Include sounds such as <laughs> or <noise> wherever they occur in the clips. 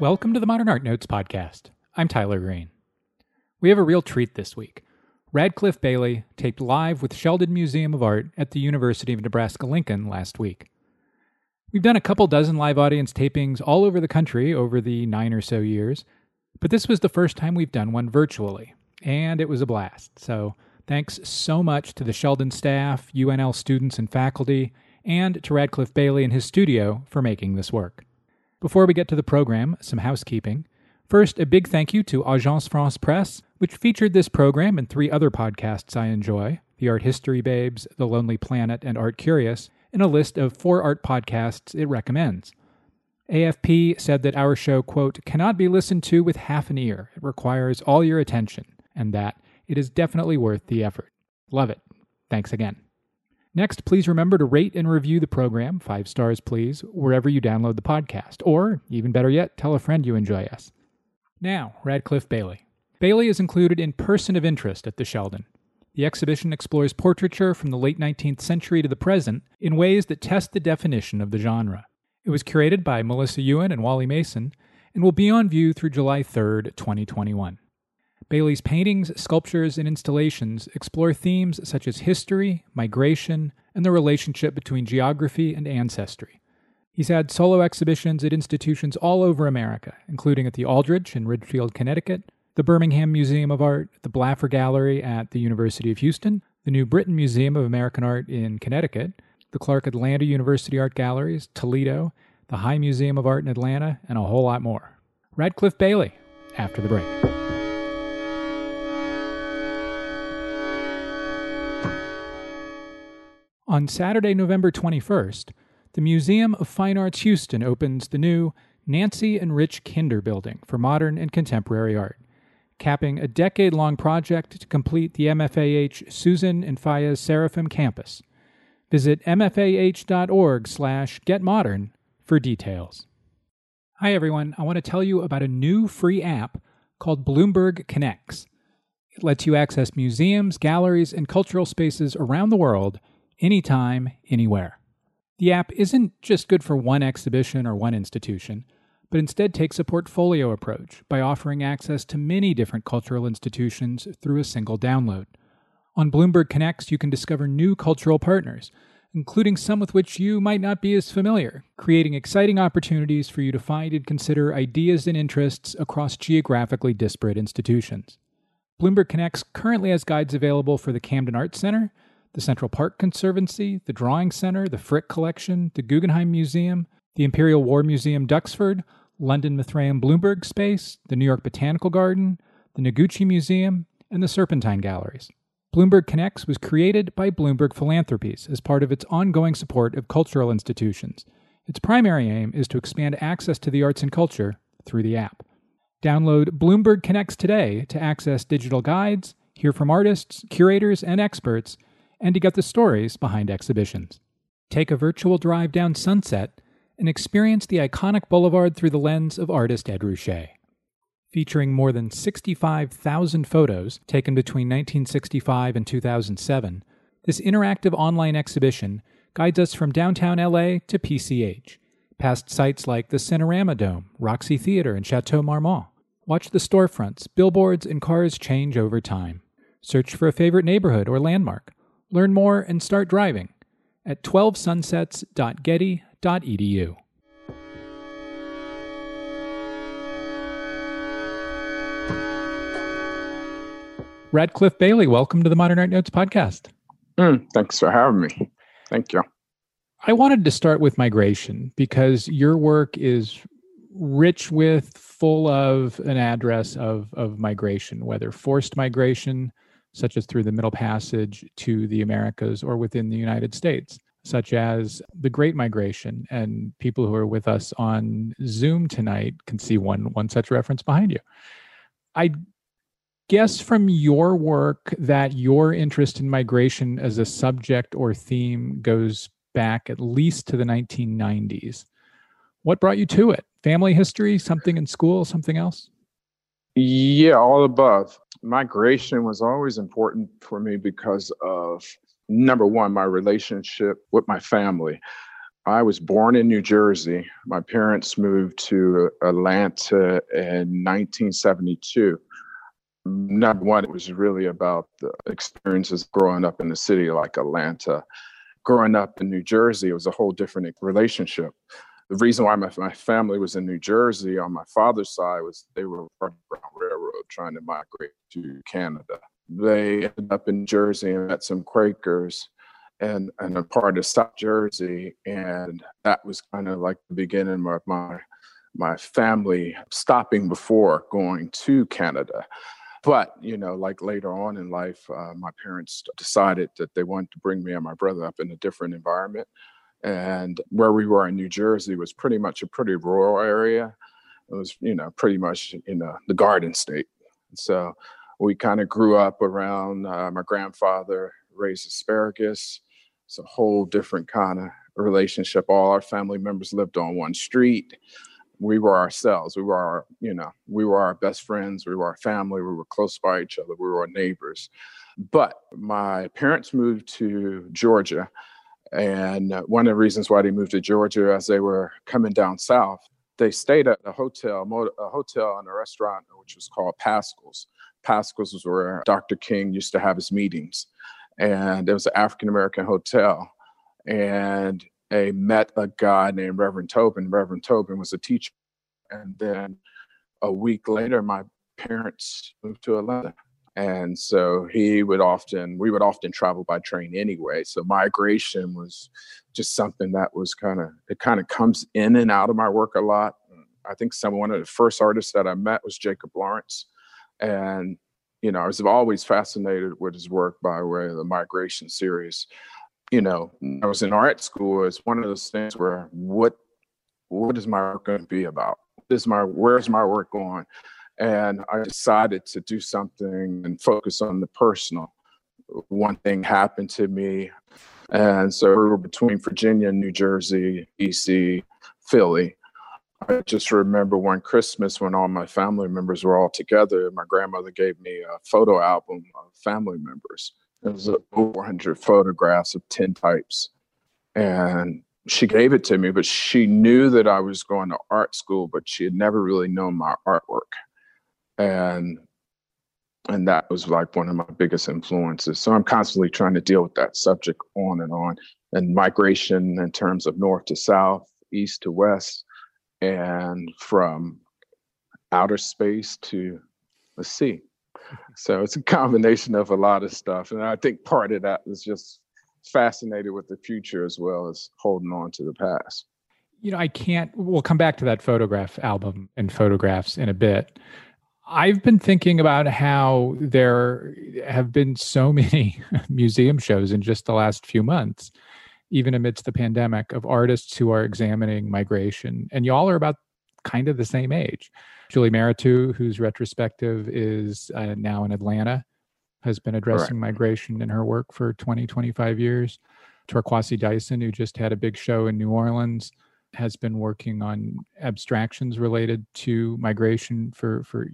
Welcome to the Modern Art Notes podcast. I'm Tyler Green. We have a real treat this week. Radcliffe Bailey taped live with Sheldon Museum of Art at the University of Nebraska Lincoln last week. We've done a couple dozen live audience tapings all over the country over the nine or so years, but this was the first time we've done one virtually, and it was a blast. So thanks so much to the Sheldon staff, UNL students and faculty, and to Radcliffe Bailey and his studio for making this work. Before we get to the program, some housekeeping. First, a big thank you to Agence France Presse, which featured this program and three other podcasts I enjoy The Art History Babes, The Lonely Palette, and Art Curious, in a list of four art podcasts it recommends. AFP said that our show, quote, cannot be listened to with half an ear. It requires all your attention, and that it is definitely worth the effort. Love it. Thanks again. Next, please remember to rate and review the program, five stars please, wherever you download the podcast. Or, even better yet, tell a friend you enjoy us. Now, Radcliffe Bailey. Bailey is included in Person of Interest at the Sheldon. The exhibition explores portraiture from the late 19th century to the present in ways that test the definition of the genre. It was curated by Melissa Ewan and Wally Mason and will be on view through July 3rd, 2021. Bailey's paintings, sculptures, and installations explore themes such as history, migration, and the relationship between geography and ancestry. He's had solo exhibitions at institutions all over America, including at the Aldrich in Ridgefield, Connecticut, the Birmingham Museum of Art, the Blaffer Gallery at the University of Houston, the New Britain Museum of American Art in Connecticut, the Clark Atlanta University Art Galleries, Toledo, the High Museum of Art in Atlanta, and a whole lot more. Radcliffe Bailey, after the break. On Saturday, November 21st, the Museum of Fine Arts Houston opens the new Nancy and Rich Kinder Building for Modern and Contemporary Art, capping a decade long project to complete the MFAH Susan and Fayez Sarofim campus. Visit mfah.org slash getmodern for details. Hi, everyone. I want to tell you about a new free app called Bloomberg Connects. It lets you access museums, galleries, and cultural spaces around the world anytime, anywhere. The app isn't just good for one exhibition or one institution, but instead takes a portfolio approach by offering access to many different cultural institutions through a single download. On Bloomberg Connects, you can discover new cultural partners, including some with which you might not be as familiar, creating exciting opportunities for you to find and consider ideas and interests across geographically disparate institutions. Bloomberg Connects currently has guides available for the Camden Arts Center the Central Park Conservancy, the Drawing Center, the Frick Collection, the Guggenheim Museum, the Imperial War Museum Duxford, London Mithraeum Bloomberg Space, the New York Botanical Garden, the Noguchi Museum, and the Serpentine Galleries. Bloomberg Connects was created by Bloomberg Philanthropies as part of its ongoing support of cultural institutions. Its primary aim is to expand access to the arts and culture through the app. Download Bloomberg Connects today to access digital guides, hear from artists, curators, and experts, and to get the stories behind exhibitions. Take a virtual drive down Sunset and experience the iconic boulevard through the lens of artist Ed Ruscha. Featuring more than 65,000 photos taken between 1965 and 2007, this interactive online exhibition guides us from downtown LA to PCH, past sites like the Cinerama Dome, Roxy Theater, and Chateau Marmont. Watch the storefronts, billboards, and cars change over time. Search for a favorite neighborhood or landmark Learn more and start driving at 12sunsets.getty.edu. Radcliffe Bailey, welcome to the Modern Art Notes podcast. Mm, thanks for having me. Thank you. I wanted to start with migration because your work is rich with, full of an address of, of migration, whether forced migration, such as through the Middle Passage to the Americas or within the United States, such as the Great Migration. And people who are with us on Zoom tonight can see one, one such reference behind you. I guess from your work that your interest in migration as a subject or theme goes back at least to the 1990s. What brought you to it? Family history, something in school, something else? Yeah, all above migration was always important for me because of number one, my relationship with my family. I was born in New Jersey. My parents moved to Atlanta in 1972. Number one, it was really about the experiences growing up in a city like Atlanta. Growing up in New Jersey, it was a whole different relationship. The reason why my, my family was in New Jersey on my father's side was they were of the Railroad trying to migrate to Canada. They ended up in Jersey and met some Quakers and and a part of South Jersey, and that was kind of like the beginning of my my family stopping before going to Canada. But you know, like later on in life, uh, my parents decided that they wanted to bring me and my brother up in a different environment, and where we were in New Jersey was pretty much a pretty rural area. It was you know pretty much in know the Garden State. So we kind of grew up around uh, my grandfather raised asparagus it's a whole different kind of relationship. All our family members lived on one street. We were ourselves. We were our, you know, we were our best friends. We were our family. We were close by each other. We were neighbors. But my parents moved to Georgia. And one of the reasons why they moved to Georgia, as they were coming down south, they stayed at a hotel, a hotel and a restaurant, which was called Paschal's. Paschal's was where Dr. King used to have his meetings and it was an African American hotel. And I met a guy named Reverend Tobin. Reverend Tobin was a teacher. And then a week later, my parents moved to Atlanta. And so he would often, we would often travel by train anyway. So migration was just something that was kind of, it kind of comes in and out of my work a lot. Mm, I think some one of the first artists that I met was Jacob Lawrence. And you know, I was always fascinated with his work by way of the migration series. You know, I was in art school. It's one of those things where what what is my work going to be about? This is my where's my work going? And I decided to do something and focus on the personal. One thing happened to me, and so we were between Virginia, New Jersey, DC, Philly, I just remember one Christmas when all my family members were all together, my grandmother gave me a photo album of family members. It was over 400 photographs of tintypes. And she gave it to me, but she knew that I was going to art school, but she had never really known my artwork. And and that was like one of my biggest influences. So I'm constantly trying to deal with that subject on and on. And migration in terms of north to south, east to west, and from outer space to the sea. So it's a combination of a lot of stuff. And I think part of that is just fascinated with the future as well as holding on to the past. You know, I can't, we'll come back to that photograph album and photographs in a bit. I've been thinking about how there have been so <laughs> many museum shows in just the last few months even amidst the pandemic, of artists who are examining migration. And y'all are about kind of the same age. Julie Mehretu, whose retrospective is uh, now in Atlanta, has been addressing migration in her work for 20, 25 years. Torkwase Dyson, who just had a big show in New Orleans, has been working on abstractions related to migration for, for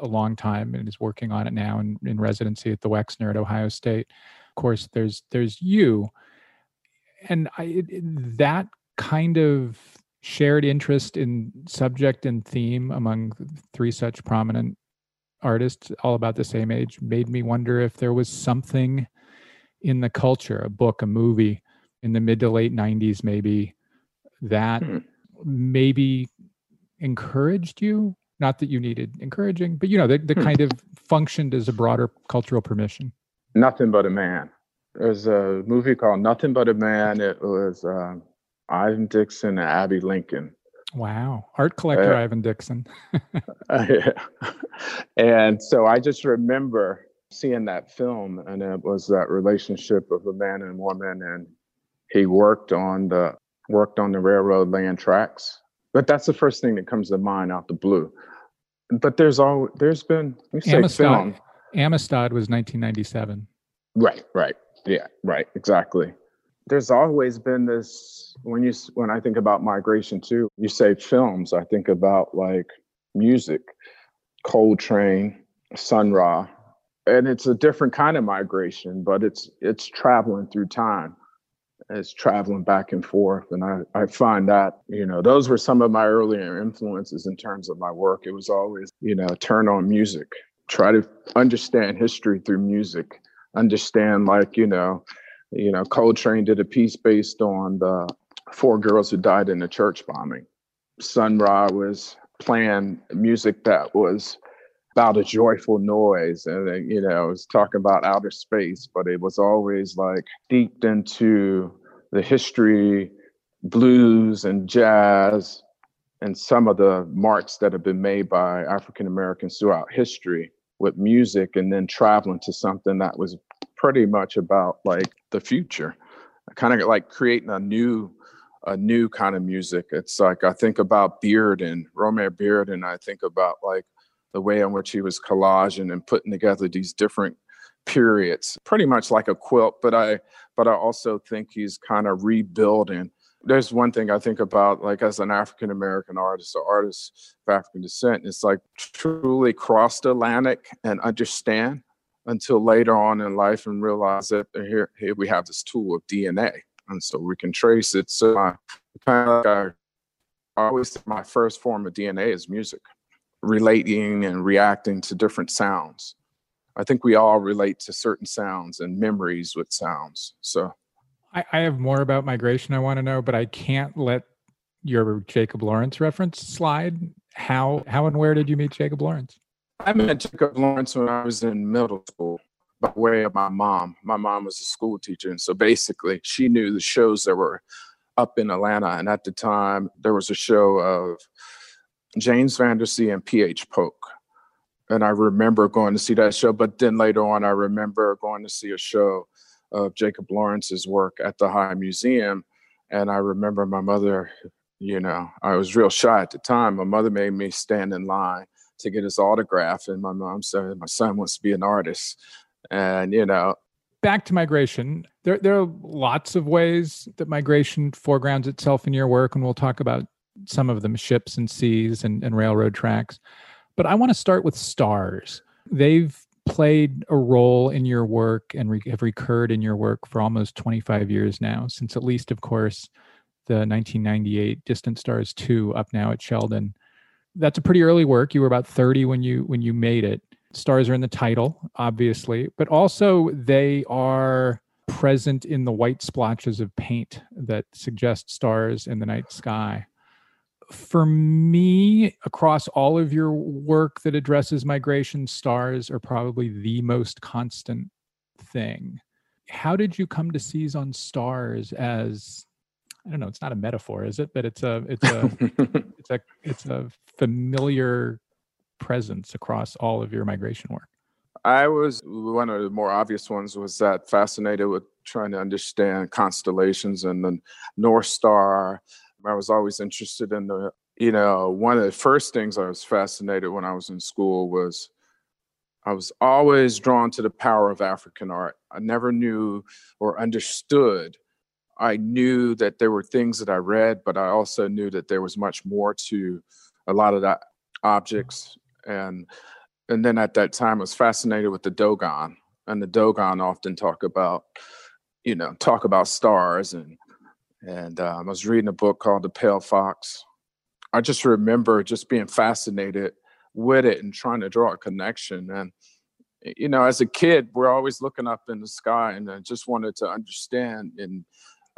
a long time and is working on it now in, in residency at the Wexner at Ohio State. Of course, there's there's you, and I, it, that kind of shared interest in subject and theme among three such prominent artists, all about the same age, made me wonder if there was something in the culture, a book, a movie in the mid to late 90s, maybe that hmm. maybe encouraged you. Not that you needed encouraging, but you know, the, the hmm. kind of functioned as a broader cultural permission. Nothing but a man. There's a movie called Nothing But a Man. It was uh, Ivan Dixon and Abbey Lincoln. Wow, art collector uh, Ivan Dixon. uh, <laughs> <laughs> yeah. And so I just remember seeing that film, and it was that relationship of a man and woman, and he worked on the worked on the railroad land tracks. But that's the first thing that comes to mind out the blue. But there's all there's been we say Amistad, film. Amistad was 1997. Right, right. Yeah, right, exactly. There's always been this when you when I think about migration too. You say films, I think about like music, Coltrane, Sun Ra, and it's a different kind of migration, but it's it's traveling through time. As traveling back and forth. And I, I find that, you know, those were some of my earlier influences in terms of my work. It was always, you know, turn on music, try to understand history through music, understand like, you know, you know, Coltrane did a piece based on the four girls who died in the church bombing. Sun Ra was playing music that was about a joyful noise and uh, you know it was talking about outer space but it was always like deep into the history blues and jazz and some of the marks that have been made by african americans throughout history with music and then traveling to something that was pretty much about like the future. Kind of like creating a new a new kind of music. It's like i think about Bearden romare and i think about like the way in which he was collaging and putting together these different periods, pretty much like a quilt. But I, but I also think he's kind of rebuilding. There's one thing I think about, like as an African American artist or artist of African descent, it's like truly cross Atlantic and understand until later on in life and realize that here, here we have this tool of DNA, and so we can trace it. So I kind of like I always my first form of DNA is music relating and reacting to different sounds. I think we all relate to certain sounds and memories with sounds. So I, I have more about migration I want to know, but I can't let your Jacob Lawrence reference slide. How how and where did you meet Jacob Lawrence? I met Jacob Lawrence when I was in middle school by way of my mom. My mom was a school teacher, and so basically she knew the shows that were up in Atlanta. And at the time, there was a show of James Van Der Zee and P.H. Polk. And I remember going to see that show, but then later on, I remember going to see a show of Jacob Lawrence's work at the High Museum. And I remember my mother, you know, I was real shy at the time. My mother made me stand in line to get his autograph. And my mom said, My son wants to be an artist. And, you know, back to migration, there, there are lots of ways that migration foregrounds itself in your work. And we'll talk about some of them ships and seas and, and railroad tracks. But I want to start with stars. They've played a role in your work and re- have recurred in your work for almost 25 years now, since at least, of course, the 1998 Distant Stars 2 up now at Sheldon. That's a pretty early work. You were about 30 when you when you made it. Stars are in the title, obviously, but also they are present in the white splotches of paint that suggest stars in the night sky for me, across all of your work that addresses migration, stars are probably the most constant thing. How did you come to seize on stars as I don't know, it's not a metaphor, is it? But it's a it's a <laughs> it's a it's a familiar presence across all of your migration work. I was one of the more obvious ones was that fascinated with trying to understand constellations and the North Star, I was always interested in the, you know, one of the first things I was fascinated when I was in school was I was always drawn to the power of African art. I never knew or understood. I knew that there were things that I read, but I also knew that there was much more to a lot of the objects. And and then at that time I was fascinated with the Dogon. And the Dogon often talk about, you know, talk about stars and and um, I was reading a book called The Pale Fox. I just remember just being fascinated with it and trying to draw a connection. And you know, as a kid, we're always looking up in the sky, and I just wanted to understand and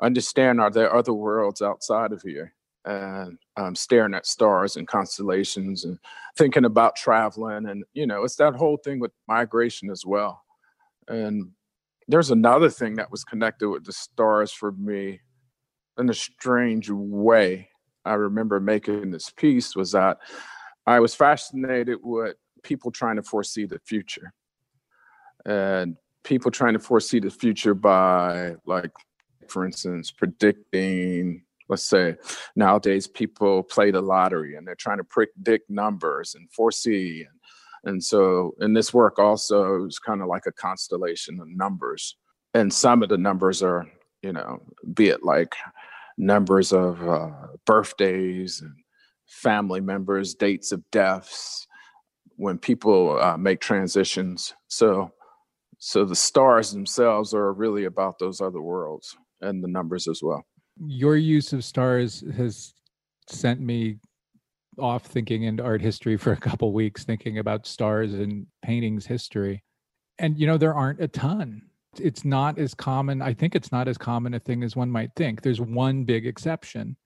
understand are there other worlds outside of here? And um, staring at stars and constellations, and thinking about traveling, and you know, it's that whole thing with migration as well. And there's another thing that was connected with the stars for me in a strange way, I remember making this piece was that I was fascinated with people trying to foresee the future. And people trying to foresee the future by, like, for instance, predicting, let's say, nowadays people play the lottery and they're trying to predict numbers and foresee. And, and so in this work, also, it's kind of like a constellation of numbers. And some of the numbers are, you know, be it like numbers of uh, birthdays and family members, dates of deaths, when people uh, make transitions. So, so the stars themselves are really about those other worlds. and the numbers as well. Your use of stars has sent me off thinking into art history for a couple weeks, thinking about stars and paintings history. And you know, there aren't a ton. It's not as common. I think it's not as common a thing as one might think. There's one big exception,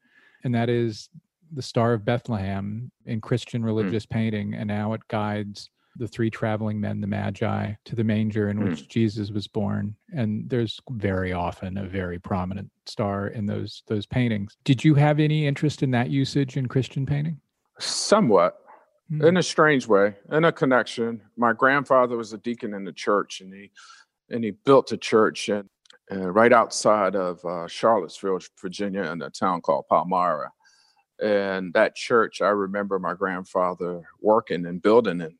and that is the Star of Bethlehem in Christian hmm. religious mm. painting, and now it guides the three traveling men, the Magi, to the manger in which mm. Jesus was born. And there's very often a very prominent star in those those paintings. Did you have any interest in that usage in Christian painting? Somewhat. Mm. In a strange way, in a connection. My grandfather was a deacon in the church, and he and he built a church and uh, right outside of uh, Charlottesville, Virginia, in a town called Palmyra. And that church, I remember my grandfather working and building and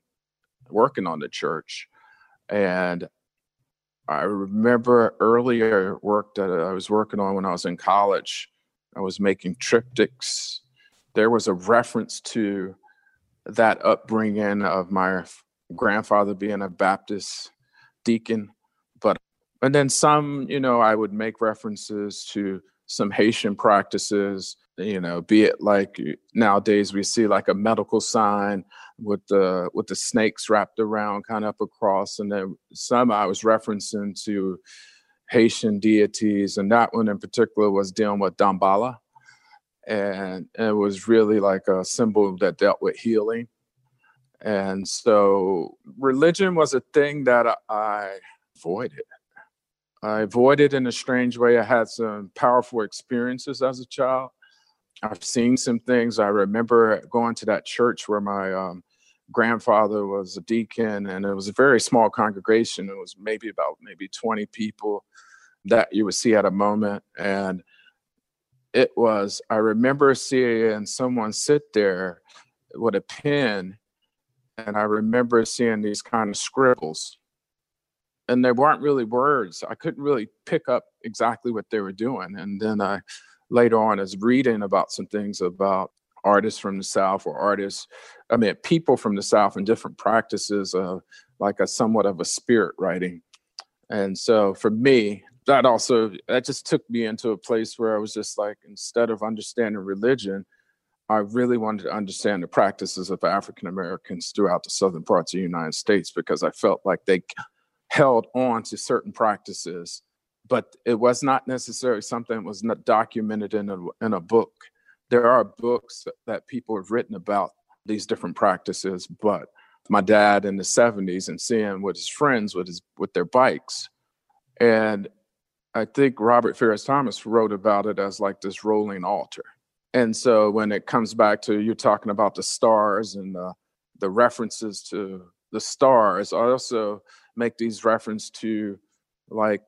working on the church. And I remember earlier work that I was working on when I was in college. I was making triptychs. There was a reference to that upbringing of my grandfather being a Baptist deacon. And then some, you know, I would make references to some Haitian practices you know be it like nowadays we see like a medical sign with the with the snakes wrapped around kind of up across and then some i was referencing to haitian deities and that one in particular was dealing with Damballa. And it was really like a symbol that dealt with healing. And so religion was a thing that i avoided I avoided in a strange way. I had some powerful experiences as a child I've seen some things. I remember going to that church where my um, grandfather was a deacon, and it was a very small congregation. It was maybe about maybe 20 people that you would see at a moment. And it was, I remember seeing someone sit there with a pen, and I remember seeing these kind of scribbles. And they weren't really words. I couldn't really pick up exactly what they were doing. And then I later on as reading about some things about artists from the South or artists, I mean, people from the South and different practices of like a somewhat of a spirit writing. And so for me, that also that just took me into a place where I was just like, instead of understanding religion, I really wanted to understand the practices of African Americans throughout the southern parts of the United States because I felt like they held on to certain practices but it was not necessarily something that was not documented in a, in a book. There are books that people have written about these different practices, but my dad in the 70s and seeing with his friends with his with their bikes. And I think Robert Farris Thompson wrote about it as like this rolling altar. And so when it comes back to you talking about the stars and the, the references to the stars, also make these reference to like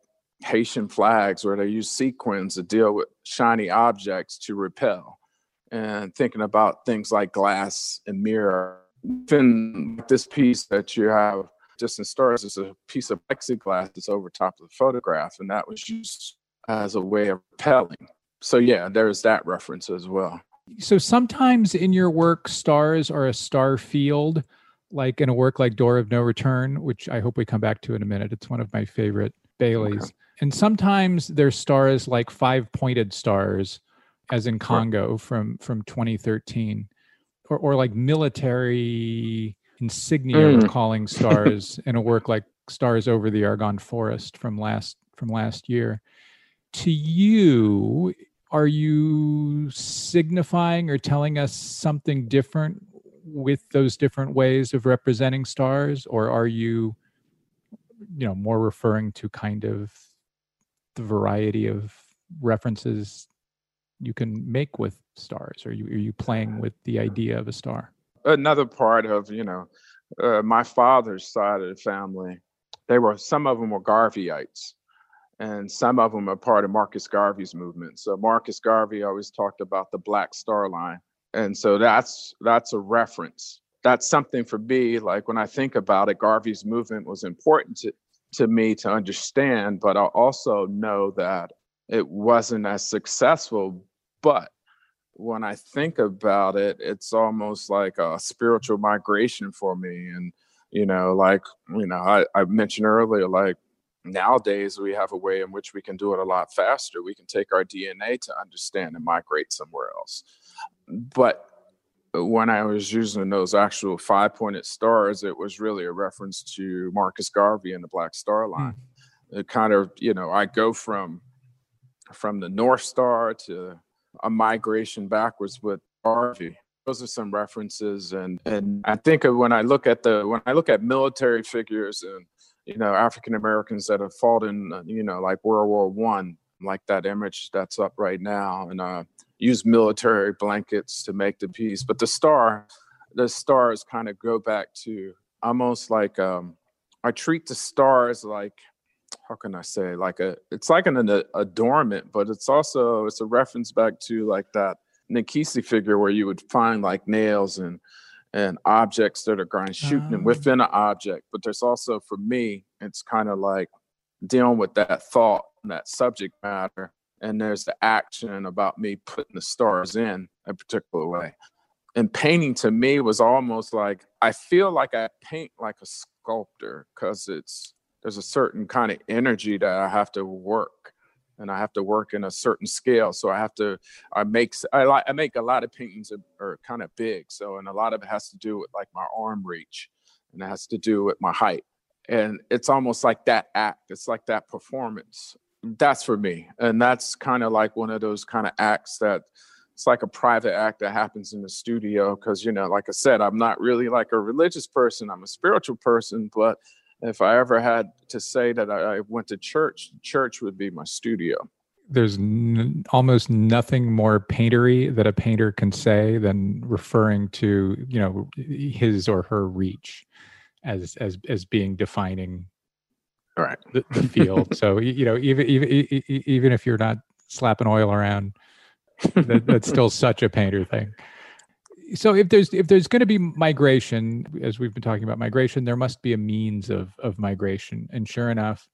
Haitian flags where they use sequins to deal with shiny objects to repel. And thinking about things like glass and mirror. Even this piece that you have just in stars is a piece of plexiglass that's over top of the photograph, and that was used as a way of repelling. So yeah, there's that reference as well. So sometimes in your work, stars are a star field, like in a work like Door of No Return, which I hope we come back to in a minute. It's one of my favorite Baileys. Okay. And sometimes there's stars like five pointed stars, as in Congo from from 2013, or or like military insignia mm. calling <laughs> stars in a work like Stars Over the Argonne Forest from last from last year. To you, are you signifying or telling us something different with those different ways of representing stars, or are you, you know, more referring to kind of the variety of references you can make with stars? Are you are you playing with the idea of a star? Another part of you know uh, my father's side of the family, they were some of them were Garveyites, and some of them are part of Marcus Garvey's movement. So Marcus Garvey always talked about the Black Star Line, and so that's that's a reference. That's something for me. Like when I think about it, Garvey's movement was important to to me to understand, but I also know that it wasn't as successful. But when I think about it, it's almost like a spiritual migration for me. And, you know, like, you know, I, I mentioned earlier, like nowadays we have a way in which we can do it a lot faster. We can take our DNA to understand and migrate somewhere else. But when I was using those actual five pointed stars, it was really a reference to Marcus Garvey and the Black Star hmm. Line. Mm. It kind of, you know, I go from from the North Star to a migration backwards with Garvey. Those are some references, and and I think when I look at the when I look at military figures and you know African Americans that have fought in you know like World War One, like that image that's up right now, and uh, use military blankets to make the piece. But the star, the stars kind of go back to almost like um, I treat the stars like how can I say like a it's like an, adornment, but it's also it's a reference back to like that Nkisi figure where you would find like nails and and objects that are going shooting oh. within an object. But there's also for me, it's kind of like dealing with that thought and that subject matter and there's the action about me putting the stars in a particular way. And painting to me was almost like I feel like I paint like a sculptor because it's there's a certain kind of energy that I have to work and I have to work in a certain scale. So I have to I make I like I make a lot of paintings that are kind of big. So and a lot of it has to do with like my arm reach and it has to do with my height. And it's almost like that act. It's like that performance that's for me and that's kind of like one of those kind of acts that it's like a private act that happens in the studio because you know like i said i'm not really like a religious person i'm a spiritual person but if i ever had to say that i, went to church church would be my studio. There's n- almost nothing more paintery that a painter can say than referring to you know his or her reach as as as being defining right the, the field. So you know even even even if you're not slapping oil around that, that's still such a painter thing. So if there's if there's going to be migration as we've been talking about migration there must be a means of of migration. And sure enough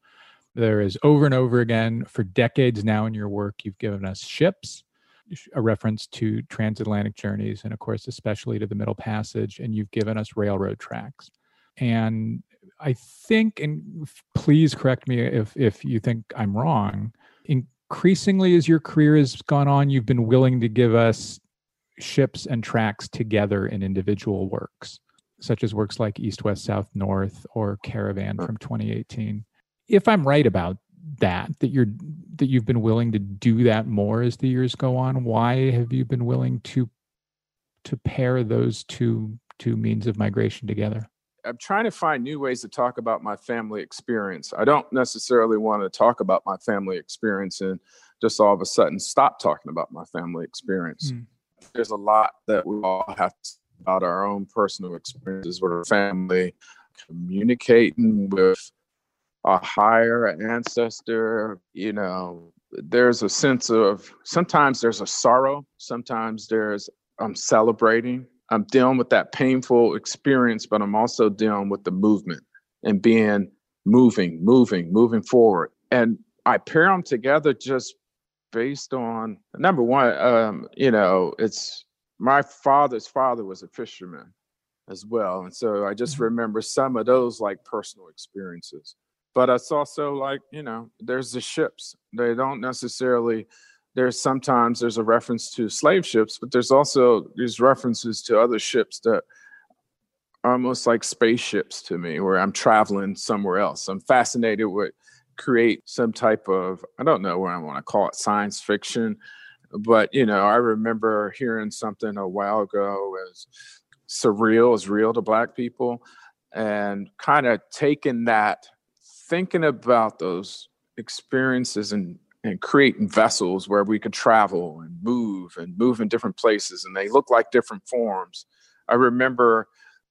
there is over and over again for decades now in your work you've given us ships a reference to transatlantic journeys and of course especially to the middle passage and you've given us railroad tracks. And I think, and please correct me if if you think I'm wrong. Increasingly, as your career has gone on, you've been willing to give us ships and tracks together in individual works, such as works like East, West, South, North, or Caravan from 2018. If I'm right about that, that you're that you've been willing to do that more as the years go on, why have you been willing to to pair those two two means of migration together? I'm trying to find new ways to talk about my family experience. I don't necessarily want to talk about my family experience and just all of a sudden stop talking about my family experience. Mm. There's a lot that we all have to about our own personal experiences with our family, communicating with a higher ancestor. You know, there's a sense of sometimes there's a sorrow, sometimes there's I'm celebrating I'm dealing with that painful experience, but I'm also dealing with the movement and being moving, moving, moving forward. And I pair them together just based on number one, um, you know, it's my father's father was a fisherman as well. And so I just mm-hmm. remember some of those like personal experiences. But it's also like, you know, there's the ships. They don't necessarily there's sometimes there's a reference to slave ships, but there's also there's references to other ships that are almost like spaceships to me, where I'm traveling somewhere else. I'm fascinated with create some type of I don't know what I want to call it science fiction, but you know I remember hearing something a while ago as surreal is real to Black people, and kind of taking that, thinking about those experiences and and creating vessels where we could travel and move and move in different places and they look like different forms. I remember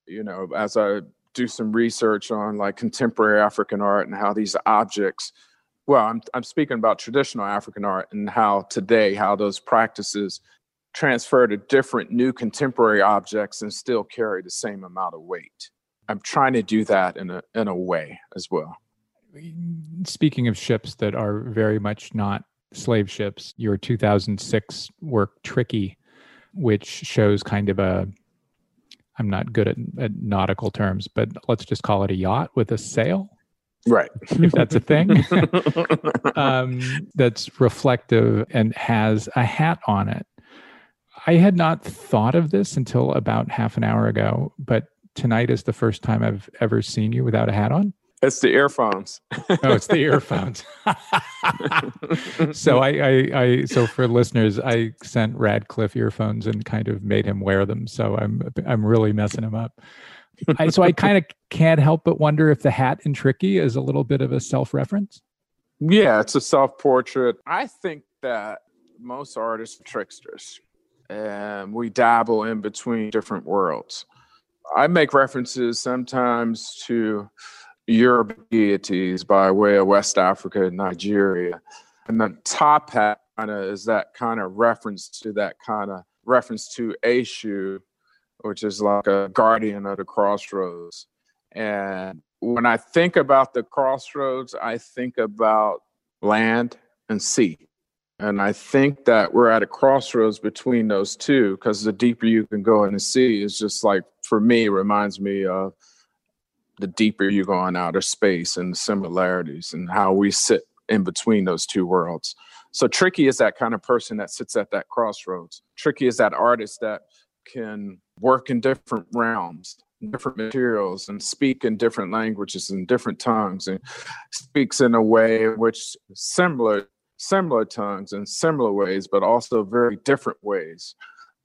you know as i do some research on like contemporary african art and how these objects well i'm, I'm speaking about traditional african art and how today how those practices transfer to different new contemporary objects and still carry the same amount of weight. I'm trying to do that in a in a way as well speaking of ships that are very much not slave ships, your 2006 work Tricky, which shows kind of a I'm not good at, at, nautical terms, but let's just call it a yacht with a sail. Right. if that's a thing. <laughs> um, that's reflective and has a hat on it. I had not thought of this until about half an hour ago, but tonight is the first time I've ever seen you without a hat on. It's the earphones. oh, it's the earphones. <laughs> so I, I, I, so for listeners, I sent Radcliffe earphones and kind of made him wear them. So I'm, I'm really messing him up. I, so I kind of can't help but wonder if the hat in Tricky is a little bit of a self-reference. Yeah, it's a self-portrait. I think that most artists are tricksters, and we dabble in between different worlds. I make references sometimes to European deities by way of West Africa and Nigeria. And the top hat kind of is that kind of reference to that kind of reference to Eshu, which is like a guardian of the crossroads. And when I think about the crossroads, I think about land and sea. And I think that we're at a crossroads between those two because the deeper you can go in the sea is just like, for me, reminds me of the deeper you go in outer space and the similarities and how we sit in between those two worlds. So Tricky is that kind of person that sits at that crossroads. Tricky is that artist that can work in different realms, different materials, and speak in different languages and different tongues, and speaks in a way which similar similar tongues in similar ways, but also very different ways.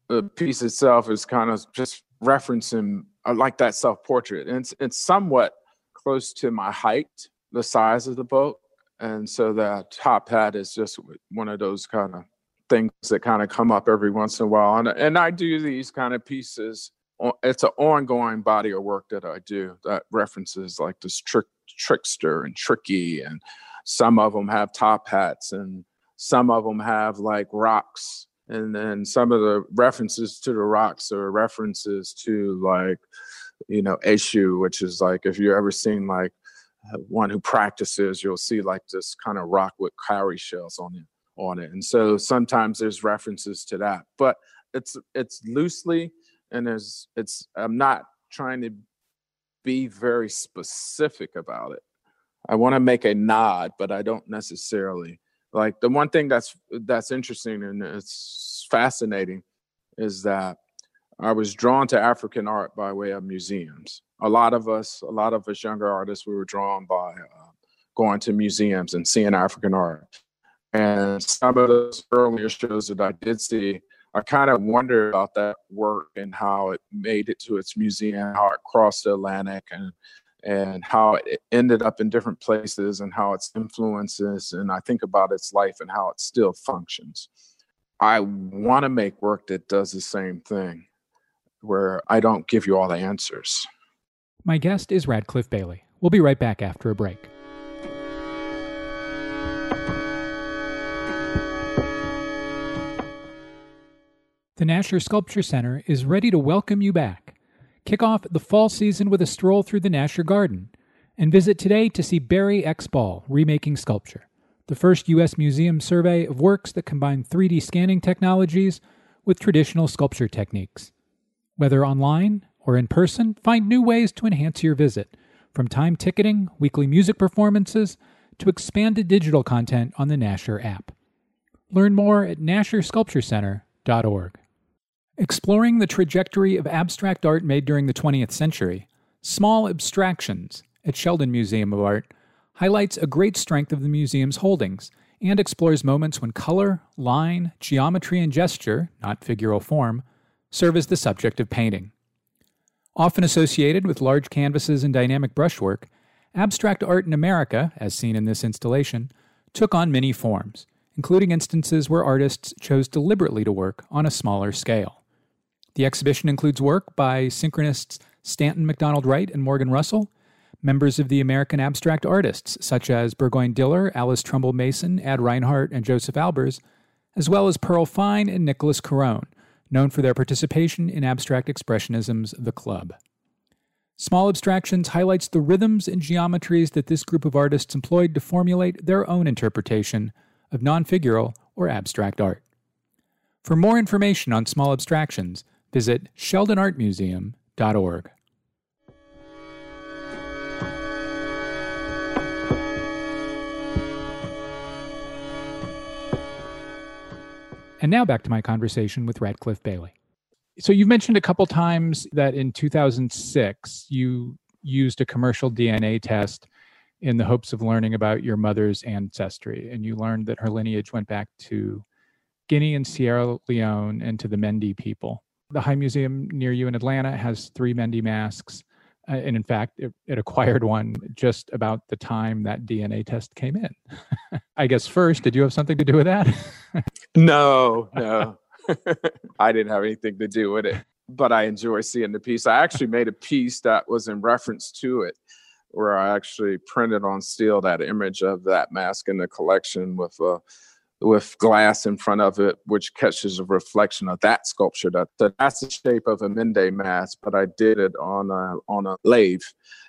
The piece itself is kind of just referencing I like that self portrait. And it's, it's somewhat close to my height, the size of the boat. And so that top hat is just one of those kind of things that kind of come up every once in a while. And, and I do these kind of pieces. It's an ongoing body of work that I do that references like this trick, trickster and tricky. And some of them have top hats and some of them have like rocks and then some of the references to the rocks are references to like you know eshu which is like if you ever seen like uh, one who practices you'll see like this kind of rock with cowrie shells on it on it. And so sometimes there's references to that but it's it's loosely and there's it's i'm not trying to be very specific about it. I want to make a nod but i don't necessarily like the one thing that's that's interesting and it's fascinating is that I was drawn to African art by way of museums. A lot of us, a lot of us younger artists, we were drawn by uh, going to museums and seeing African art. And some of those earlier shows that I did see, I kind of wondered about that work and how it made it to its museum, how it crossed the Atlantic, and and how it ended up in different places and how its influences and I think about its life and how it still functions. I want to make work that does the same thing, where I don't give you all the answers. My guest is Radcliffe Bailey. We'll be right back after a break. The Nasher Sculpture Center is ready to welcome you back. Kick off the fall season with a stroll through the Nasher Garden and visit today to see Barry X. Ball remaking sculpture, the first U.S. museum survey of works that combine 3D scanning technologies with traditional sculpture techniques. Whether online or in person, find new ways to enhance your visit, from time ticketing, weekly music performances, to expanded digital content on the Nasher app. Learn more at nashersculpturecenter.org. Exploring the trajectory of abstract art made during the 20th century, Small Abstractions at Sheldon Museum of Art highlights a great strength of the museum's holdings and explores moments when color, line, geometry, and gesture, not figural form, serve as the subject of painting. Often associated with large canvases and dynamic brushwork, abstract art in America, as seen in this installation, took on many forms, including instances where artists chose deliberately to work on a smaller scale. The exhibition includes work by synchromists Stanton Macdonald Wright and Morgan Russell, members of the American abstract artists such as Burgoyne Diller, Alice Trumbull Mason, Ad Reinhardt, and Joseph Albers, as well as Pearl Fine and Nicholas Carone, known for their participation in Abstract Expressionism's The Club. Small Abstractions highlights the rhythms and geometries that this group of artists employed to formulate their own interpretation of non figural or abstract art. For more information on Small Abstractions, visit sheldonartmuseum.org. And now back to my conversation with Radcliffe Bailey. So you've mentioned a couple times that in 2006 you used a commercial DNA test in the hopes of learning about your mother's ancestry and you learned that her lineage went back to Guinea and Sierra Leone and to the Mende people. The High Museum near you in Atlanta has three Mende masks. Uh, and in fact, it, it, acquired one just about the time that DNA test came in. <laughs> I guess first, did you have something to do with that? <laughs> no, no. <laughs> I didn't have anything to do with it, but I enjoy seeing the piece. I actually made a piece that was in reference to it, where I actually printed on steel that image of that mask in the collection with a with glass in front of it, which catches a reflection of that sculpture. That, that's the shape of a Mende mask, but I did it on a on a lathe,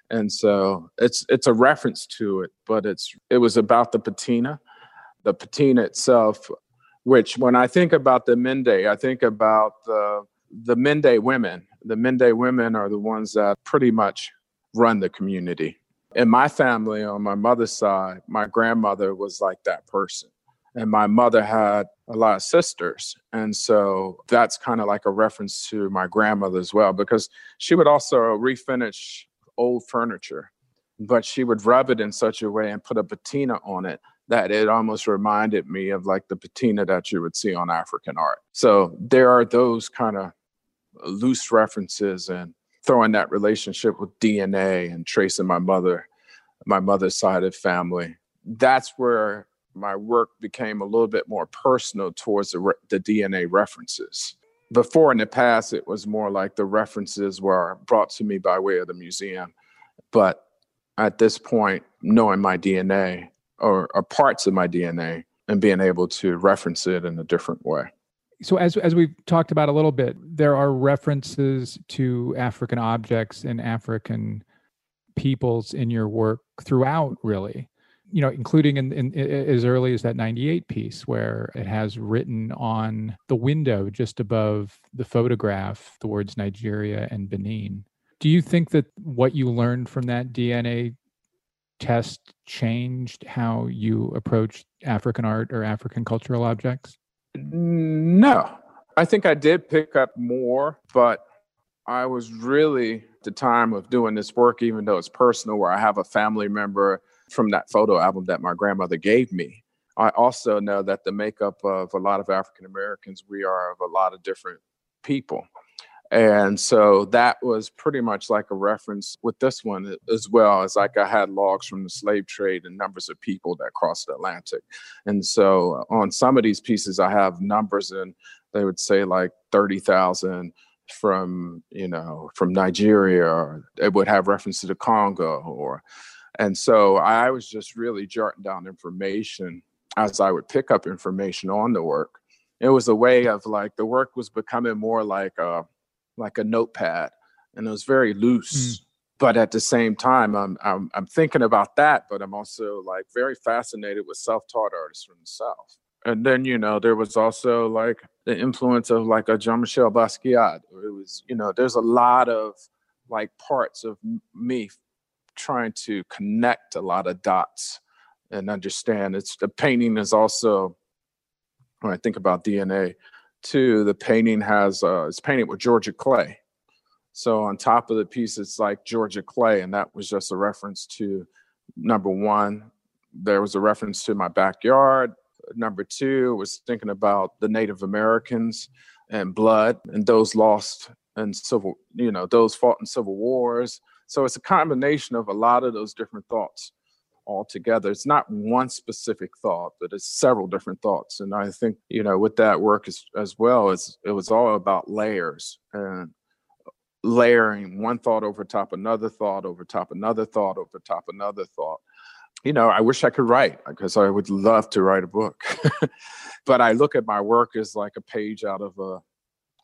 and so it's it's a reference to it. But it's it was about the patina, the patina itself which when I think about the Mende, I think about the the Mende women. The Mende women are the ones that pretty much run the community. In my family, on my mother's side, my grandmother was like that person. And my mother had a lot of sisters. And so that's kind of like a reference to my grandmother as well, because she would also refinish old furniture, but she would rub it in such a way and put a patina on it that it almost reminded me of like the patina that you would see on African art. So there are those kind of loose references and throwing that relationship with DNA and tracing my mother, my mother's side of family. That's where my work became a little bit more personal towards the, re- the DNA references. Before in the past, it was more like the references were brought to me by way of the museum. But at this point, knowing my DNA, or, or parts of my DNA and being able to reference it in a different way. So as as we've talked about a little bit, there are references to African objects and African peoples in your work throughout, really. You know, including in, in, in, as early as that 98 piece where it has written on the window just above the photograph the words Nigeria and Benin. Do you think that what you learned from that DNA test changed how you approach African art or African cultural objects? No. I think I did pick up more, but I was really the time of doing this work, even though it's personal, where I have a family member from that photo album that my grandmother gave me. I also know that the makeup of a lot of African Americans, we are of a lot of different people. And so that was pretty much like a reference with this one as well as like I had logs from the slave trade and numbers of people that crossed the Atlantic. And so on some of these pieces, I have numbers and they would say like 30,000 from, you know, from Nigeria, or it would have reference to the Congo or, and so I was just really jotting down information as I would pick up information on the work. It was a way of like the work was becoming more like a, like a notepad, and it was very loose. Mm. But at the same time, I'm, I'm I'm thinking about that, but I'm also like very fascinated with self-taught artists from the South. And then you know there was also like the influence of like a Jean-Michel Basquiat. It was you know there's a lot of like parts of me trying to connect a lot of dots and understand it's the painting is also when I think about DNA, two, the painting has uh, it's painted with Georgia clay. So on top of the piece, it's like Georgia clay, and that was just a reference to number one. There was a reference to my backyard. Number two was thinking about the Native Americans and blood and those lost in civil, you know, those fought in civil wars. So it's a combination of a lot of those different thoughts all together. It's not one specific thought, but it's several different thoughts. And I think, you know, with that work as, as well, as it was all about layers and layering one thought over top another thought over top another thought over top another thought. You know, I wish I could write because I would love to write a book. <laughs> but I look at my work as like a page out of a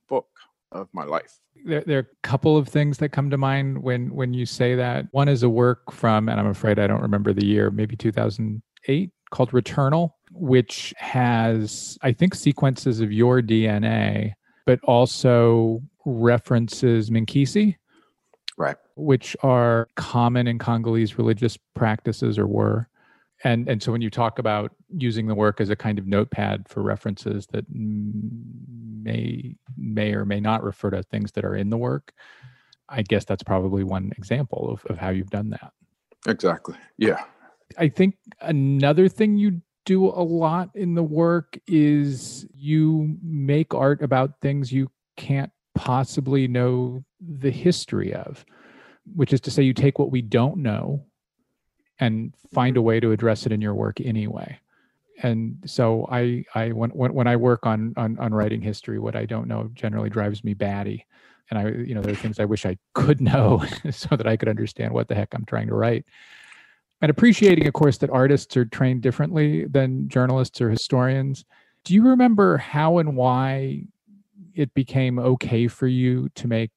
book of my life there, there, are a couple of things that come to mind when when you say that. One is a work from, and I'm afraid I don't remember the year, maybe 2008, called Returnal, which has, I think, sequences of your DNA, but also references Minkisi, right? Which are common in Congolese religious practices, or were. And and so when you talk about using the work as a kind of notepad for references that may may or may not refer to things that are in the work i guess that's probably one example of, of how you've done that. Exactly. Yeah. I think another thing you do a lot in the work is you make art about things you can't possibly know the history of which is to say you take what we don't know and find a mm-hmm. way to address it in your work anyway. And so i i when when i work on on on writing history what i don't know generally drives me batty. And i you know there are things i wish i could know <laughs> so that i could understand what the heck i'm trying to write. And appreciating of course that artists are trained differently than journalists or historians. Do you remember how and why it became okay for you to make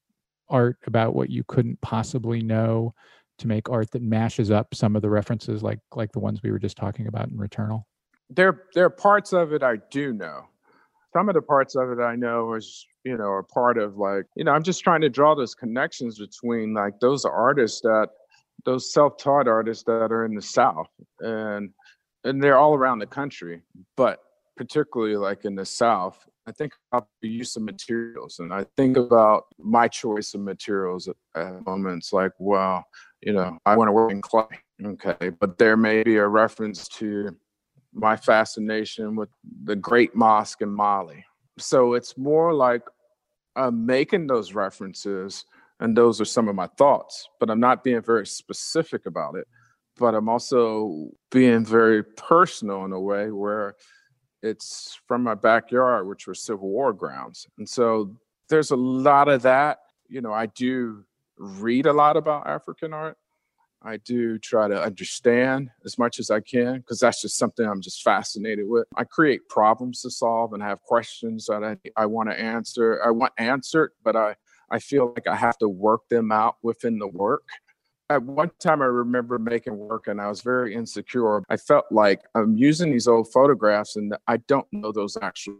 art about what you couldn't possibly know to make art that mashes up some of the references like like the ones we were just talking about in Returnal? There there are parts of it I do know. Some of the parts of it I know is, you know, are part of like, you know, I'm just trying to draw those connections between like those artists that those self-taught artists that are in the South and and they're all around the country, but particularly like in the South, I think about the use of materials and I think about my choice of materials at, at moments like, wow, you know, I want to work in clay. Okay. But there may be a reference to my fascination with the great mosque in Mali. So it's more like I'm making those references, and those are some of my thoughts, but I'm not being very specific about it. But I'm also being very personal in a way where it's from my backyard, which were Civil War grounds. And so there's a lot of that. You know, I do read a lot about African art. I do try to understand as much as I can because that's just something I'm just fascinated with. I create problems to solve and I have questions that I, I want to answer. I want answered, but I, I feel like I have to work them out within the work. At one time, I remember making work and I was very insecure. I felt like I'm using these old photographs and I don't know those actual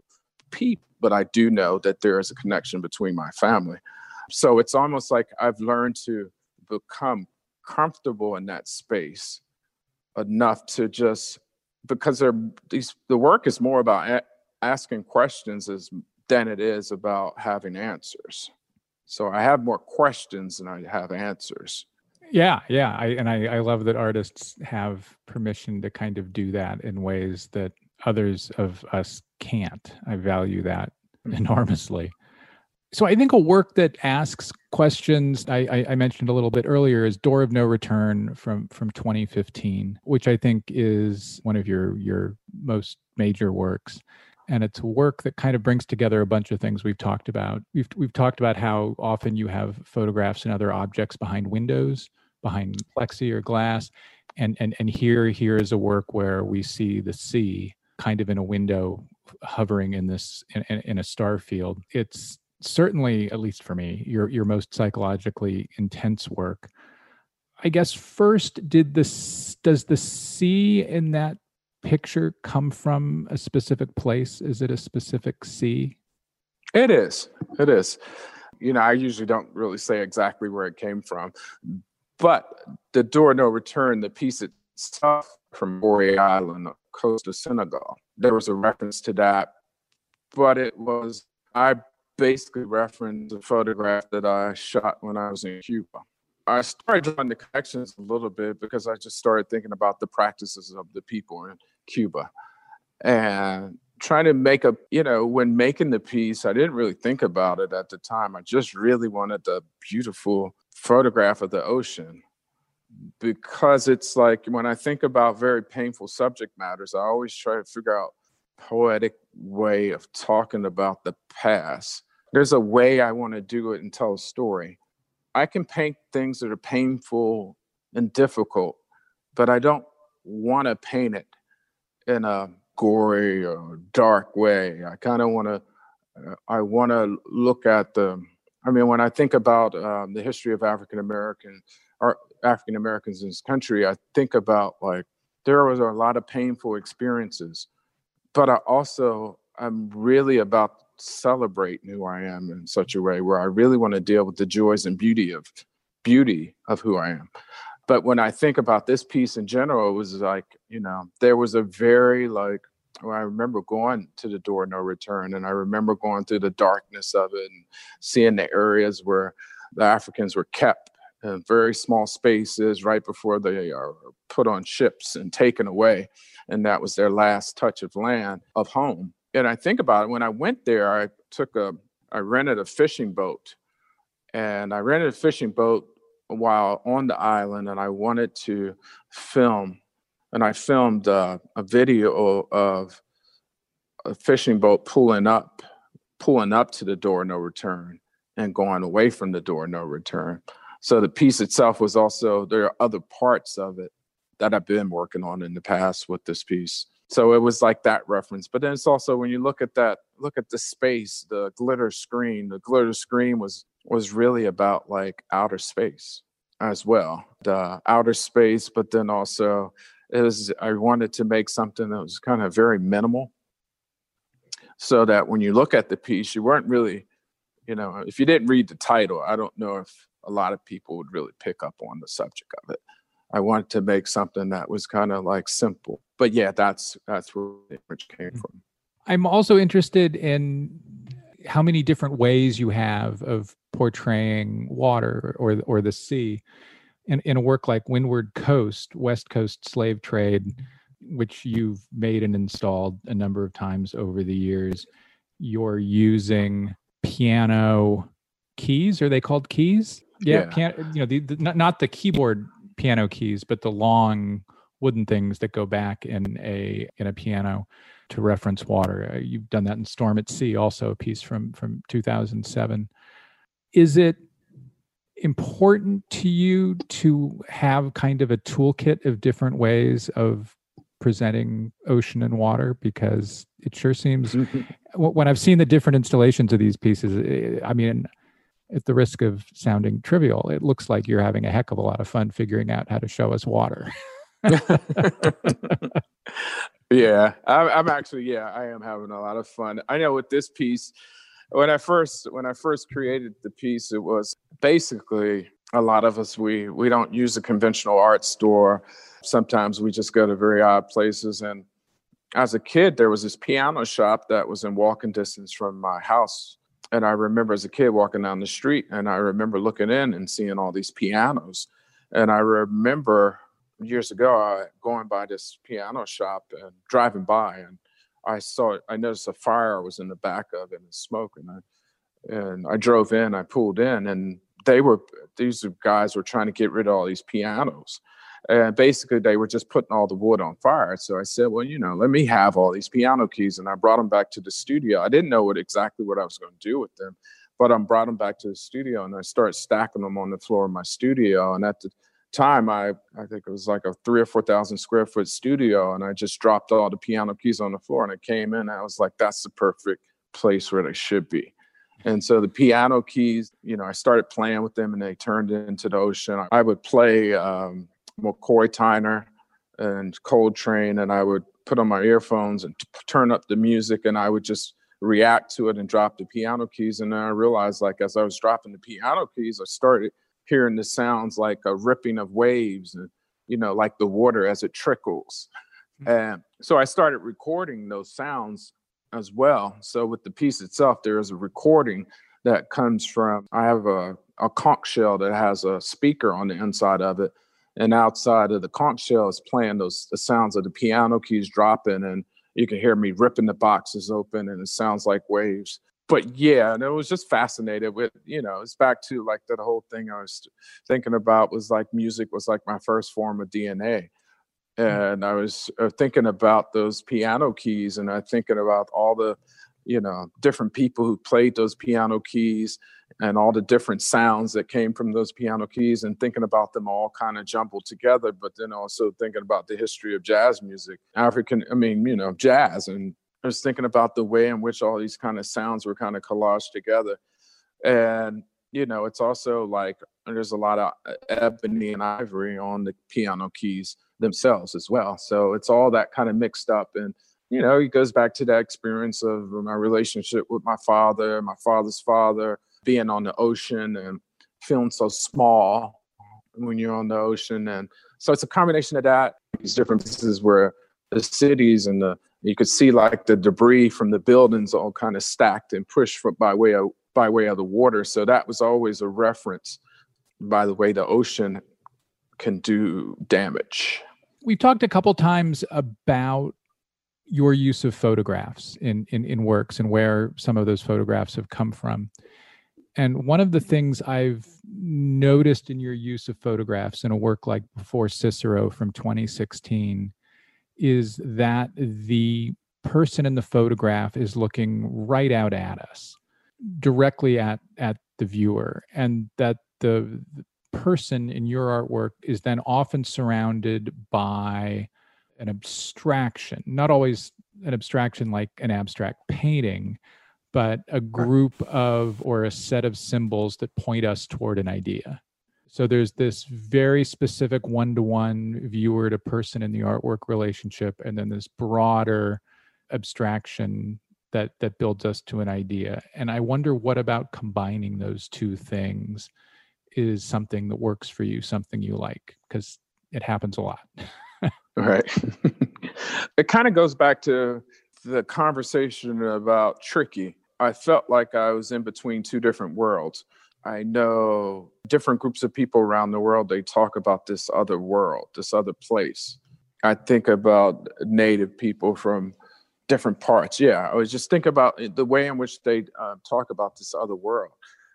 people, but I do know that there is a connection between my family. So it's almost like I've learned to become comfortable in that space enough to just because they're these the work is more about a- asking questions as than it is about having answers. So I have more questions than I have answers. Yeah, yeah, I, and I, I love that artists have permission to kind of do that in ways that others of us can't. I value that mm-hmm. enormously. So I think a work that asks questions I, I, I, mentioned a little bit earlier is Door of No Return from from 2015, which I think is one of your your most major works. And it's a work that kind of brings together a bunch of things we've talked about. We've we've talked about how often you have photographs and other objects behind windows, behind plexi or glass. And and and here here is a work where we see the sea kind of in a window hovering in this in, in a star field. It's certainly, at least for me, your your most psychologically intense work. I guess first, did this does the sea in that picture come from a specific place? Is it a specific sea? It is. It is. You know, I usually don't really say exactly where it came from, but the door no return, the piece itself from Gorée Island, the coast of Senegal, there was a reference to that, but it was I basically reference a photograph that I shot when I was in Cuba. I started drawing the connections a little bit because I just started thinking about the practices of the people in Cuba and trying to make a, you know, when making the piece, I didn't really think about it at the time. I just really wanted the beautiful photograph of the ocean because it's like when I think about very painful subject matters, I always try to figure out poetic way of talking about the past. There's a way I want to do it and tell a story. I can paint things that are painful and difficult, but I don't want to paint it in a gory or dark way. I kind of want to. Uh, I want to look at the. I mean, when I think about um, the history of African American or African Americans in this country, I think about like there was a lot of painful experiences but I also I'm really about celebrating who I am in such a way where I really want to deal with the joys and beauty of beauty of who I am. But when I think about this piece in general, it was like, you know, there was a very like well, I remember going to the door no return, and I remember going through the darkness of it and seeing the areas where the Africans were kept in very small spaces right before they are put on ships and taken away, and that was their last touch of land of home. And I think about it when I went there, I took a, I rented a fishing boat, and I rented a fishing boat while on the island, and I wanted to film and I filmed uh, a video of a fishing boat pulling up, pulling up to the door no return and going away from the door no return. So the piece itself was also there are other parts of it that I've been working on in the past with this piece. So it was like that reference. But then it's also when you look at that, look at the space, the glitter screen. The glitter screen was was really about like outer space as well. The outer space, but then also is I wanted to make something that was kind of very minimal so that when you look at the piece, you weren't really, you know, if you didn't read the title, I don't know if a lot of people would really pick up on the subject of it. I wanted to make something that was kind of like simple. But yeah, that's that's where the image came mm. from. I'm also interested in how many different ways you have of portraying water or or the sea in, in a work like Windward Coast, West Coast Slave Trade, which you've made and installed a number of times over the years, you're using piano keys. Are they called keys? Yeah, yeah. You know, the, the, not, not the keyboard piano keys, but the long wooden things that go back in a in a piano to reference water. Uh, you've done that in Storm at Sea, also a piece from from 2007. Is it important to you to have kind of a toolkit of different ways of presenting ocean and water because it sure seems <laughs> when I've seen the different installations of these pieces, eh, I mean, at the risk of sounding trivial, it looks like you're having a heck of a lot of fun figuring out how to show us water. <laughs> <laughs> yeah, I'm, I'm actually, yeah, I am having a lot of fun. I know with this piece, when I first when I first created the piece, it was basically a lot of us we we don't use a conventional art store. Sometimes we just go to very odd places. And as a kid, there was this piano shop that was in walking distance from my house. And I remember as a kid walking down the street, and I remember looking in and seeing all these pianos. And I remember years ago uh, going by this piano shop and driving by and I saw I noticed a fire was in the back of it and smoke and I and I drove in, I pulled in and they were these guys were trying to get rid of all these pianos. And basically they were just putting all the wood on fire. So I said, well, you know, let me have all these piano keys. And I brought them back to the studio. I didn't know what exactly what I was going to do with them, but I brought them back to the studio and I started stacking them on the floor of my studio. And at the time i i think it was like a three or four thousand square foot studio and i just dropped all the piano keys on the floor and i came in i was like that's the perfect place where they should be and so the piano keys you know i started playing with them and they turned into the ocean i would play um, mccoy tyner and coltrane and i would put on my earphones and t- turn up the music and i would just react to it and drop the piano keys. And then i realized like as i was dropping the piano keys i started hearing the sounds like a ripping of waves and you know like the water as it trickles. Mm-hmm. and so i started recording those sounds as well. So with the piece itself there is a recording that comes from i have a, a conch shell that has a speaker on the inside of it and outside of the conch shell is playing those the sounds of the piano keys dropping and you can hear me ripping the boxes open and it sounds like waves but yeah, and it was just fascinated with, you know, it's back to like that whole thing I was thinking about was like music was like my first form of DNA. Mm. And I was uh, thinking about those piano keys and I thinking about all the, you know, different people who played those piano keys and all the different sounds that came from those piano keys and thinking about them all kind of jumbled together, but then also thinking about the history of jazz music, African, I mean, you know, jazz and I was thinking about the way in which all these kind of sounds were kind of collaged together. And, you know, it's also like there's a lot of uh, ebony and ivory on the piano keys themselves as well. So it's all that kind of mixed up. And, you know, it goes back to that experience of my relationship with my father, my father's father, being on the ocean and feeling so small when you're on the ocean. And so it's a combination of that, these different places where the cities and the you could see like the debris from the buildings all kind of stacked and pushed from, by way of by way of the water. So that was always a reference by the way the ocean can do damage. We've talked a couple times about your use of photographs in, in, in works and where some of those photographs have come from. And one of the things I've noticed in your use of photographs in a work like Before Cicero from 2016 is that the person in the photograph is looking right out at us, directly at, at the viewer, and that the, the person in your artwork is then often surrounded by an abstraction, not always an abstraction like an abstract painting, but a group of or a set of symbols that point us toward an idea. So there's this very specific one to one viewer to person in the artwork relationship, and then this broader abstraction that that builds us to an idea. And I wonder what about combining those two things is something that works for you, something you like, because it happens a lot. <laughs> right. <laughs> it kind of goes back to the conversation about tricky. I felt like I was in between two different worlds. I know different groups of people around the world, they talk about this other world, this other place. I think about native people from different parts. Yeah, I was just think about the way in which they uh, talk about this other world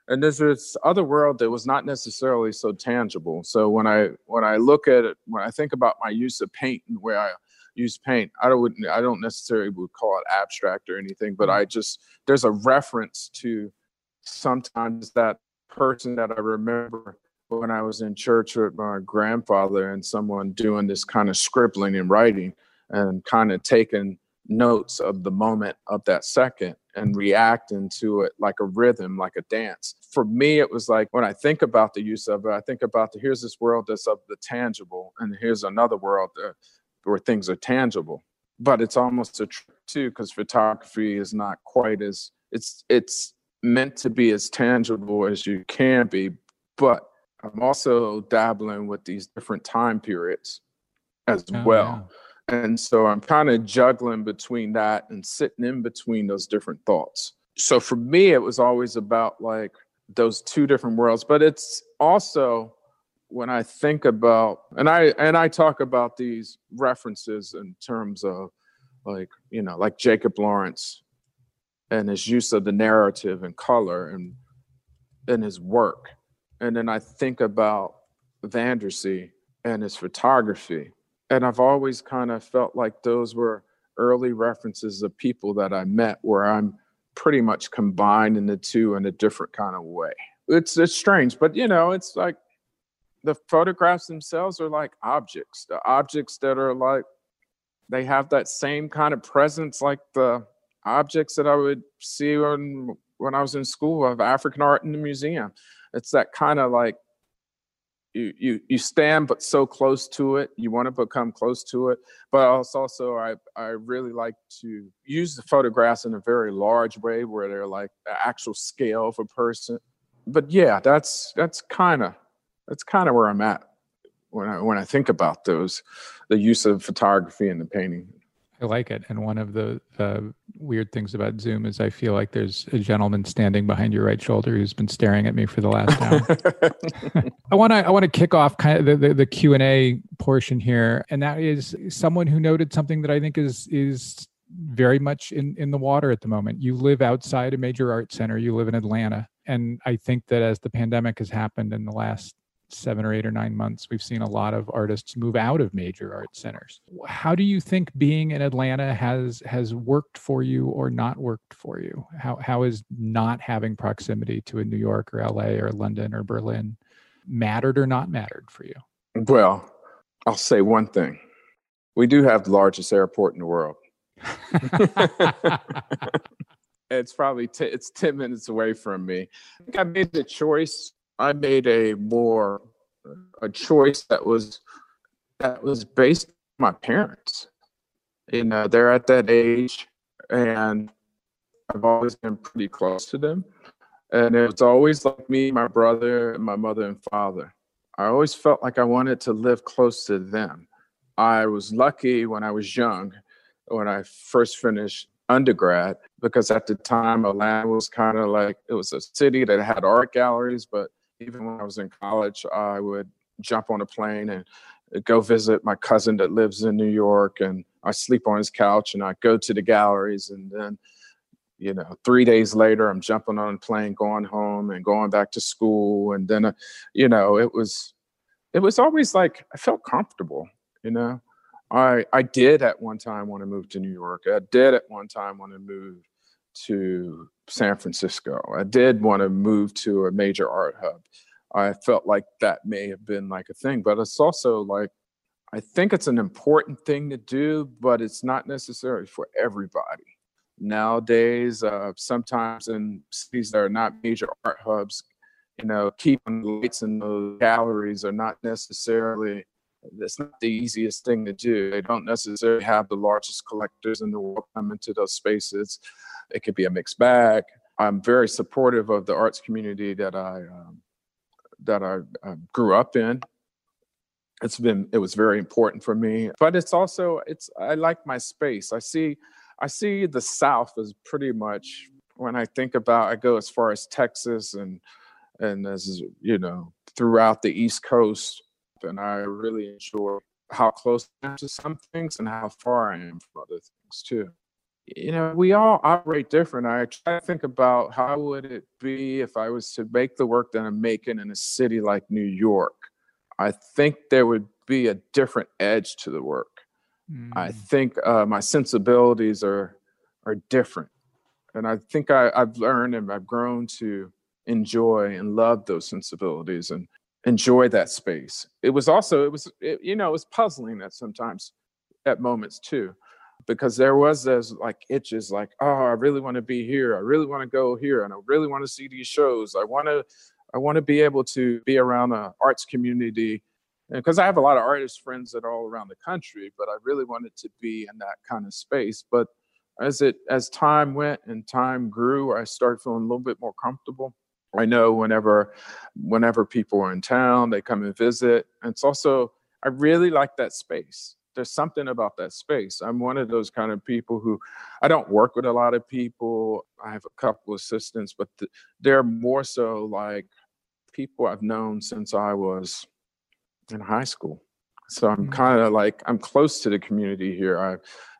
and there's this other world that was not necessarily so tangible so when i when i look at it when i think about my use of paint and where i use paint i don't i don't necessarily would call it abstract or anything but mm-hmm. i just there's a reference to sometimes that person that i remember when i was in church with my grandfather and someone doing this kind of scribbling and writing and kind of taking notes of the moment of that second and reacting to it like a rhythm, like a dance. For me, it was like when I think about the use of it, I think about the here's this world that's of the tangible, and here's another world that, where things are tangible. But it's almost a trick too, because photography is not quite as it's it's meant to be as tangible as you can be, but I'm also dabbling with these different time periods as oh, well. Yeah and so I'm kind of juggling between that and sitting in between those different thoughts. So for me, it was always about like those two different worlds, but it's also when I think about and I and I talk about these references in terms of like, you know, like Jacob Lawrence and his use of the narrative and color and in his work. And then I think about Van Der Zee and his photography and I've always kind of felt like those were early references of people that I met where I'm pretty much combining the two in a different kind of way. It's it's strange, but you know, it's like the photographs themselves are like objects. The objects that are like they have that same kind of presence like the objects that I would see when when I was in school of African art in the museum. It's that kind of like you you you stand but so close to it you want to become close to it but also, i i really like to use the photographs in a very large way where they're like the actual scale of a person but yeah that's that's kind of that's kind of where i'm at when i when i think about those the use of photography in the painting I like it. And one of the uh, weird things about Zoom is I feel like there's a gentleman standing behind your right shoulder who's been staring at me for the last hour. <laughs> I want to I want to kick off kind of the, the, the Q and A portion here, and that is someone who noted something that I think is is very much in in the water at the moment. You live outside a major art center. You live in Atlanta, and I think that as the pandemic has happened in the last seven or eight or nine months, we've seen a lot of artists move out of major art centers. How do you think being in Atlanta has has worked for you or not worked for you? How how is not having proximity to a New York or LA or London or Berlin mattered or not mattered for you? Well, I'll say one thing. We do have the largest airport in the world. <laughs> <laughs> it's probably t- it's 10 minutes away from me. I think I made the choice I made a more a choice that was that was based on my parents. You know, they're at that age, and I've always been pretty close to them. And it was always like me, my brother, my mother and father. I always felt like I wanted to live close to them. I was lucky when I was young, when I first finished undergrad, because at the time Atlanta was kind of like it was a city that had art galleries. But even when I was in college, I would jump on a plane and go visit my cousin that lives in New York, and I sleep on his couch, and I go to the galleries, and then you know three days later i'm jumping on a plane going home and going back to school and then uh, you know it was it was always like i felt comfortable you know? I i did at one time want to move to new york. I did at one time want to move to san francisco i did want to move to a major art hub i felt like that may have been like a thing but it's also like i think it's an important thing to do but it's not necessary for everybody nowadays. Uh, sometimes in cities that are not major art hubs, you know, keeping lights in the galleries are not necessarily that's not the easiest thing to do. They don't necessarily have the largest collectors in the world come into those spaces. It could be a mixed bag. I'm very supportive of the arts community that I um, that I uh, grew up in. It's been it was very important for me, but it's also it's I like my space. I see I see the South as pretty much when I think about I go as far as Texas and and as you know throughout the East Coast, and I really enjoy how close I am to some things and how far I am from other things too. You know, we all operate different. I try to think about how would it be if I was to make the work that I'm making in a city like New York. I think there would be a different edge to the work Mm. I think uh, my sensibilities are are different, and I think I, I've learned and I've grown to enjoy and love those sensibilities and enjoy that space. It was also it was it, you know it was puzzling at sometimes at moments too because there was those like itches like oh i really want to be here i really want to go here and i really want to see these shows i want to i want to be able to be around an arts community because I have a lot of artist friends that are all around the country, but I really wanted to be in that kind of space. But as it as time went and time grew, I started feeling a little bit more comfortable. I know whenever whenever people are in town, they come and visit. And it's also I really like that space. There's something about that space. I'm one of those kind of people who I don't work with a lot of people. I have a couple assistants, but they're more so like people I've known since I was in high school. So I'm mm. kind of like I'm close to the community here. I,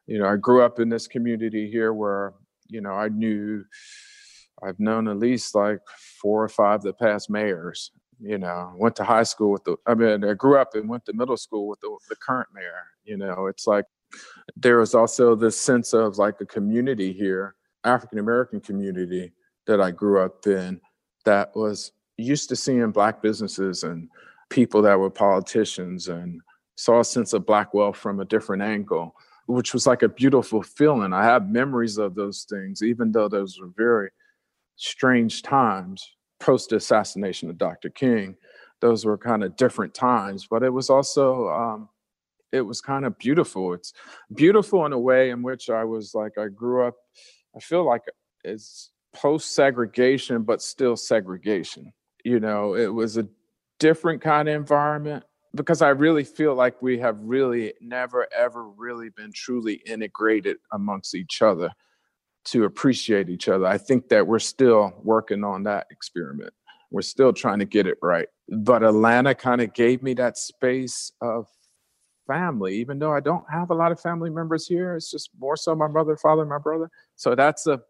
you know, I grew up in this community here where you know I knew I've known at least like four or five of the past mayors. You know, went to high school with the. I mean, I grew up and went to middle school with the, the current mayor. You know, it's like there was also this sense of like a community here, African American community that I grew up in, that was used to seeing black businesses and people that were politicians and saw a sense of black wealth from a different angle which was like a beautiful feeling i have memories of those things even though those were very strange times post assassination of dr king. Those were kind of different times but it was also um, it was kind of beautiful. It's beautiful in a way in which i was like i grew up i feel like it's post segregation but still segregation you know? It was a different kind of environment because I really feel like we have really never ever really been truly integrated amongst each other to appreciate each other. I think that we're still working on that experiment. We're still trying to get it right. But Atlanta kind of gave me that space of family, even though I don't have a lot of family members here. It's just more so my mother, father, my brother. So that's a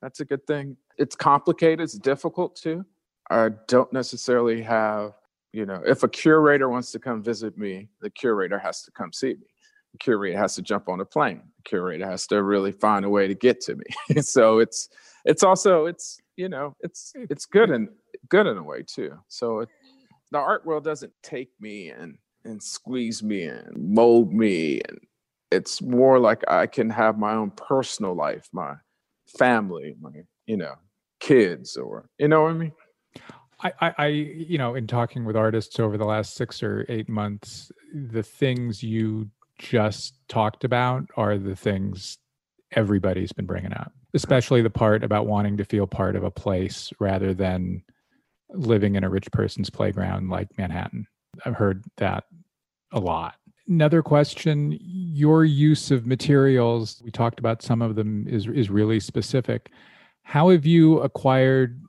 that's a good thing. It's complicated, it's difficult too. I don't necessarily have, you know, if a curator wants to come visit me, the curator has to come see me. The curator has to jump on a plane. Curator has to really find a way to get to me. <laughs> so it's it's also it's you know it's hmm. it's good and good in a way too. So it, the art world doesn't take me and and squeeze me and mold me and it's more like I can have my own personal life, my family, my you know kids or you know what I mean. I, I, you know, in talking with artists over the last six or eight months, the things you just talked about are the things everybody's been bringing up, especially the part about wanting to feel part of a place rather than living in a rich person's playground like Manhattan. I've heard that a lot. Another question your use of materials, we talked about some of them, is, is really specific. How have you acquired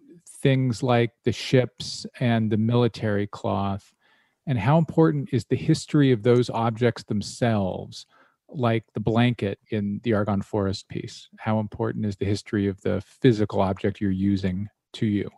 things like the ships and the military cloth? And how important is the history of those objects themselves, like the blanket in the Argonne Forest piece? How important is the history of the physical object you're using to you?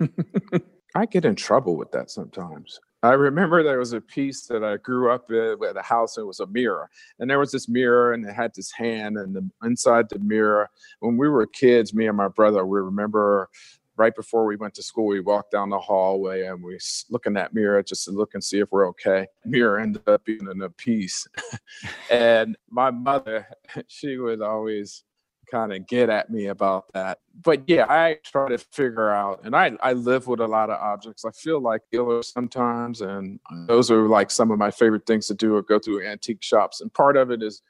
<laughs> I get in trouble with that sometimes. I remember there was a piece that I grew up in at a house. And it was a mirror, and there was this mirror, and it had this hand, and the, inside the mirror. When we were kids, me and my brother, we remember right before we went to school, we walked down the hallway and we look in that mirror just to look and see if we're okay. Mirror ended up being in a piece, <laughs> and my mother, <laughs> she would always kind of get at me about that. But yeah, I try to figure out, and I, I live with a lot of objects. I feel like dealer sometimes, and those are like some of my favorite things to do or go through antique shops. And part of it is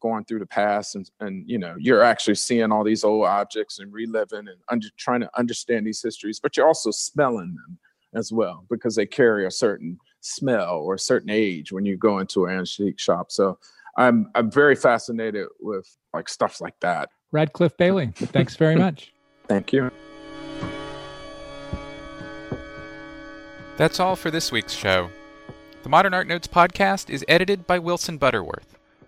going through the past and, and you know, you're actually seeing all these old objects and reliving and under, trying to understand these histories, but you're also smelling them as well because they carry a certain smell or a certain age when you go into an antique shop. So I'm I'm very fascinated with like stuff like that. Radcliffe Bailey, thanks very much. <laughs> Thank you. That's all for this week's show. The Modern Art Notes podcast is edited by Wilson Butterworth.